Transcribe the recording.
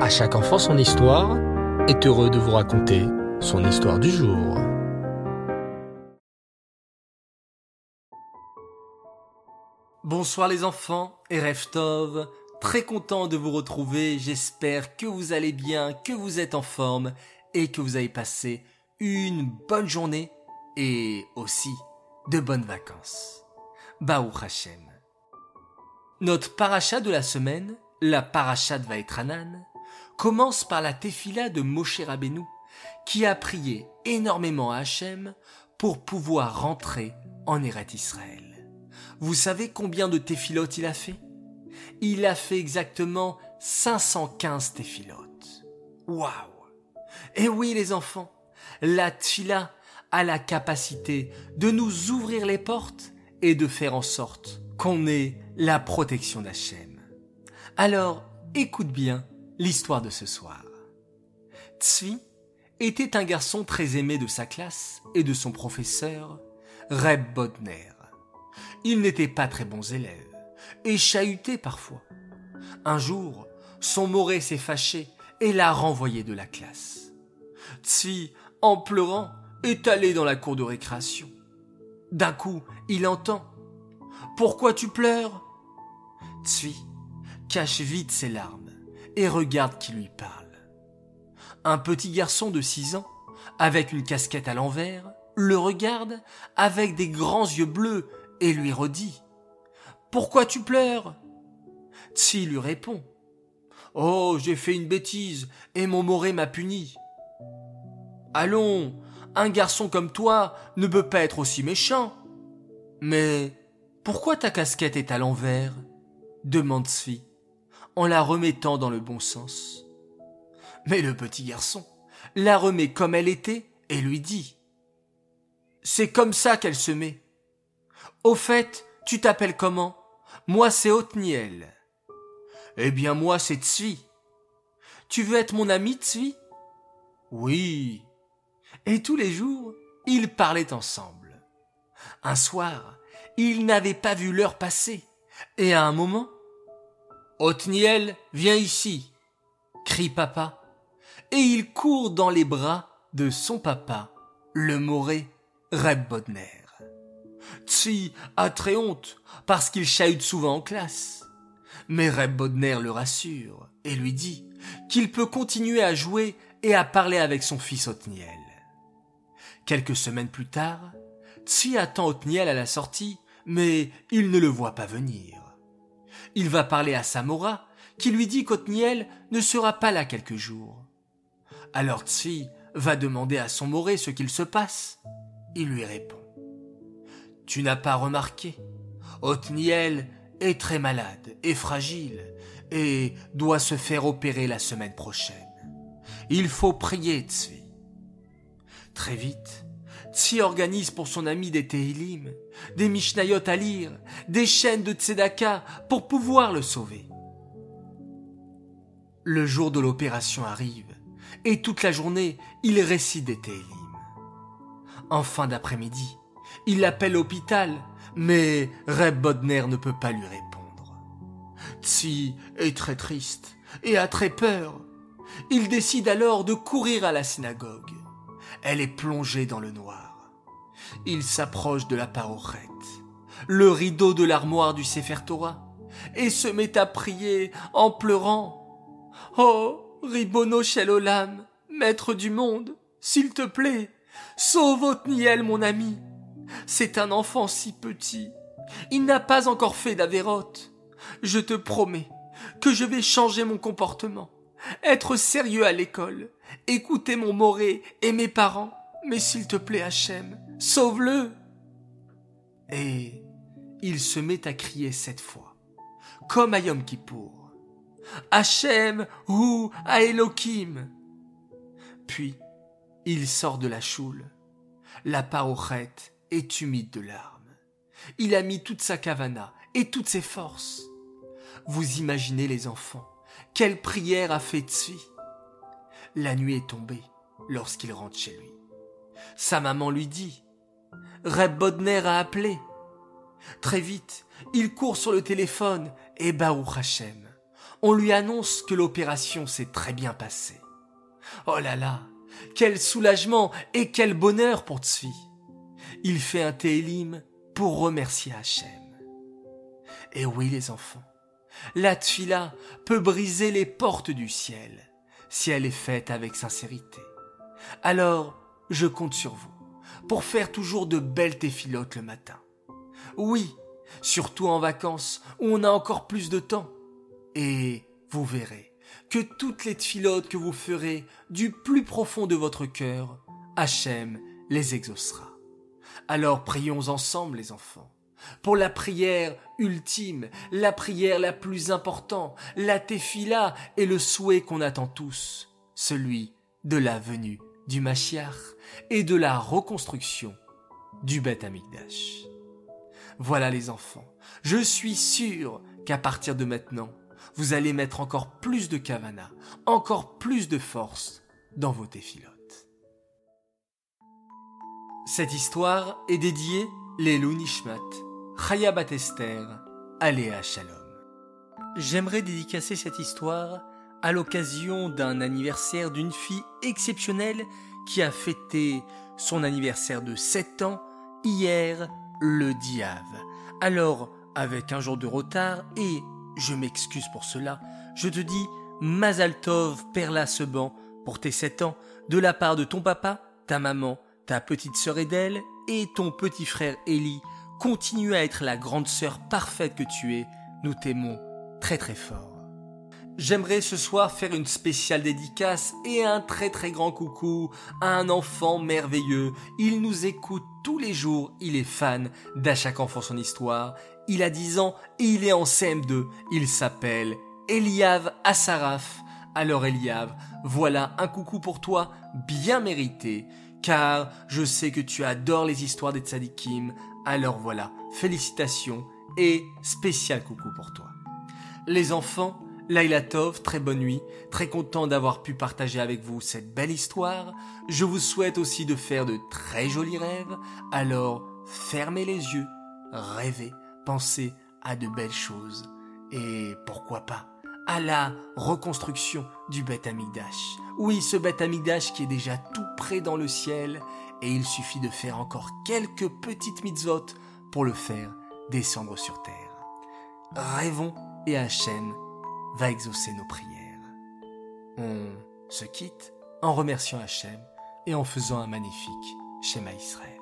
À chaque enfant son histoire est heureux de vous raconter son histoire du jour. Bonsoir les enfants et Reftov, très content de vous retrouver, j'espère que vous allez bien, que vous êtes en forme et que vous avez passé une bonne journée et aussi de bonnes vacances. Baou Hashem. Notre paracha de la semaine, la paracha de Vaetranan, commence par la tefila de Moshe Rabbeinu, qui a prié énormément à Hachem pour pouvoir rentrer en Eret Israël. Vous savez combien de téphilotes il a fait? Il a fait exactement 515 téphilotes. Waouh Et oui les enfants, la tefila a la capacité de nous ouvrir les portes et de faire en sorte qu'on ait la protection d'Hachem. Alors, écoute bien l'histoire de ce soir. Tzvi était un garçon très aimé de sa classe et de son professeur, Reb Bodner. Il n'était pas très bons élèves et chahuté parfois. Un jour, son moré s'est fâché et l'a renvoyé de la classe. Tzvi, en pleurant, est allé dans la cour de récréation. D'un coup, il entend Pourquoi tu pleures? Tzvi cache vite ses larmes et regarde qui lui parle. Un petit garçon de six ans, avec une casquette à l'envers, le regarde avec des grands yeux bleus et lui redit Pourquoi tu pleures? Tsi lui répond Oh, j'ai fait une bêtise et mon moré m'a puni. Allons, un garçon comme toi ne peut pas être aussi méchant. Mais pourquoi ta casquette est à l'envers? demande Svi en la remettant dans le bon sens. Mais le petit garçon la remet comme elle était et lui dit C'est comme ça qu'elle se met. Au fait, tu t'appelles comment? Moi, c'est Otniel. Eh bien, moi, c'est Tsvi. Tu veux être mon ami, Tsvi? Oui. Et tous les jours, ils parlaient ensemble. Un soir, ils n'avaient pas vu l'heure passer, et à un moment, Othniel, viens ici, crie papa, et il court dans les bras de son papa, le moré Reb Bodner. Tsi a très honte parce qu'il chahute souvent en classe. Mais Reb Bodner le rassure et lui dit qu'il peut continuer à jouer et à parler avec son fils Othniel. Quelques semaines plus tard, Tsi attend Othniel à la sortie, mais il ne le voit pas venir. Il va parler à Samora, qui lui dit qu'Otniel ne sera pas là quelques jours. Alors Tsi va demander à son moré ce qu'il se passe. Il lui répond. Tu n'as pas remarqué. Otniel est très malade et fragile et doit se faire opérer la semaine prochaine. Il faut prier Tsi. Très vite, Tsi organise pour son ami des Tehilim, des Mishnayot à lire, des chaînes de Tzedaka pour pouvoir le sauver. Le jour de l'opération arrive, et toute la journée, il récite des Tehilim. En fin d'après-midi, il appelle l'hôpital, mais Reb Bodner ne peut pas lui répondre. Tsi est très triste et a très peur. Il décide alors de courir à la synagogue. Elle est plongée dans le noir. Il s'approche de la parochette, le rideau de l'armoire du Sefer Torah, et se met à prier en pleurant. Oh, Ribono Shel Olam, maître du monde, s'il te plaît, sauve Otniel, mon ami. C'est un enfant si petit. Il n'a pas encore fait d'avérote. Je te promets que je vais changer mon comportement, être sérieux à l'école, écouter mon moré et mes parents, mais s'il te plaît, Hachem, sauve-le. Et il se met à crier cette fois, comme à Yom Kippour. Hachem ou à Elohim. Puis, il sort de la choule. La parochette est humide de larmes. Il a mis toute sa cavana et toutes ses forces. Vous imaginez les enfants, quelle prière a fait Tzvi la nuit est tombée lorsqu'il rentre chez lui. Sa maman lui dit Reb Bodner a appelé. Très vite, il court sur le téléphone et Baruch Hashem. on lui annonce que l'opération s'est très bien passée. Oh là là, quel soulagement et quel bonheur pour Tzvi. Il fait un télim pour remercier Hachem. Et oui les enfants, la tfila peut briser les portes du ciel si elle est faite avec sincérité. Alors, je compte sur vous pour faire toujours de belles téphilotes le matin. Oui, surtout en vacances où on a encore plus de temps. Et vous verrez que toutes les tfilotes que vous ferez du plus profond de votre cœur, Hachem les exaucera. Alors prions ensemble les enfants pour la prière ultime, la prière la plus importante, la tefila et le souhait qu'on attend tous, celui de la venue du Mashiach et de la reconstruction du Beth Amikdash. Voilà les enfants, je suis sûr qu'à partir de maintenant, vous allez mettre encore plus de kavana, encore plus de force dans vos tefilotes. Cette histoire est dédiée Lelou Nishmat, Chaya Batester, Aléa Shalom. J'aimerais dédicacer cette histoire à l'occasion d'un anniversaire d'une fille exceptionnelle qui a fêté son anniversaire de 7 ans hier, le Diave. Alors, avec un jour de retard, et je m'excuse pour cela, je te dis Mazaltov Perla Seban pour tes 7 ans, de la part de ton papa, ta maman, ta petite sœur Edel et ton petit frère Eli. Continue à être la grande sœur parfaite que tu es. Nous t'aimons très très fort. J'aimerais ce soir faire une spéciale dédicace et un très très grand coucou à un enfant merveilleux. Il nous écoute tous les jours, il est fan d'À chaque enfant son histoire. Il a 10 ans et il est en CM2. Il s'appelle Eliav Asaraf. Alors Eliav, voilà un coucou pour toi bien mérité, car je sais que tu adores les histoires des tzadikim. Alors voilà, félicitations et spécial coucou pour toi. Les enfants, Laila Tov, très bonne nuit, très content d'avoir pu partager avec vous cette belle histoire. Je vous souhaite aussi de faire de très jolis rêves, alors fermez les yeux, rêvez, pensez à de belles choses. Et pourquoi pas à la reconstruction du Beth Amigdash. Oui, ce Beth Amigdash qui est déjà tout près dans le ciel, et il suffit de faire encore quelques petites mitzvot pour le faire descendre sur terre. Rêvons et Hachem va exaucer nos prières. On se quitte en remerciant Hachem et en faisant un magnifique schéma Israël.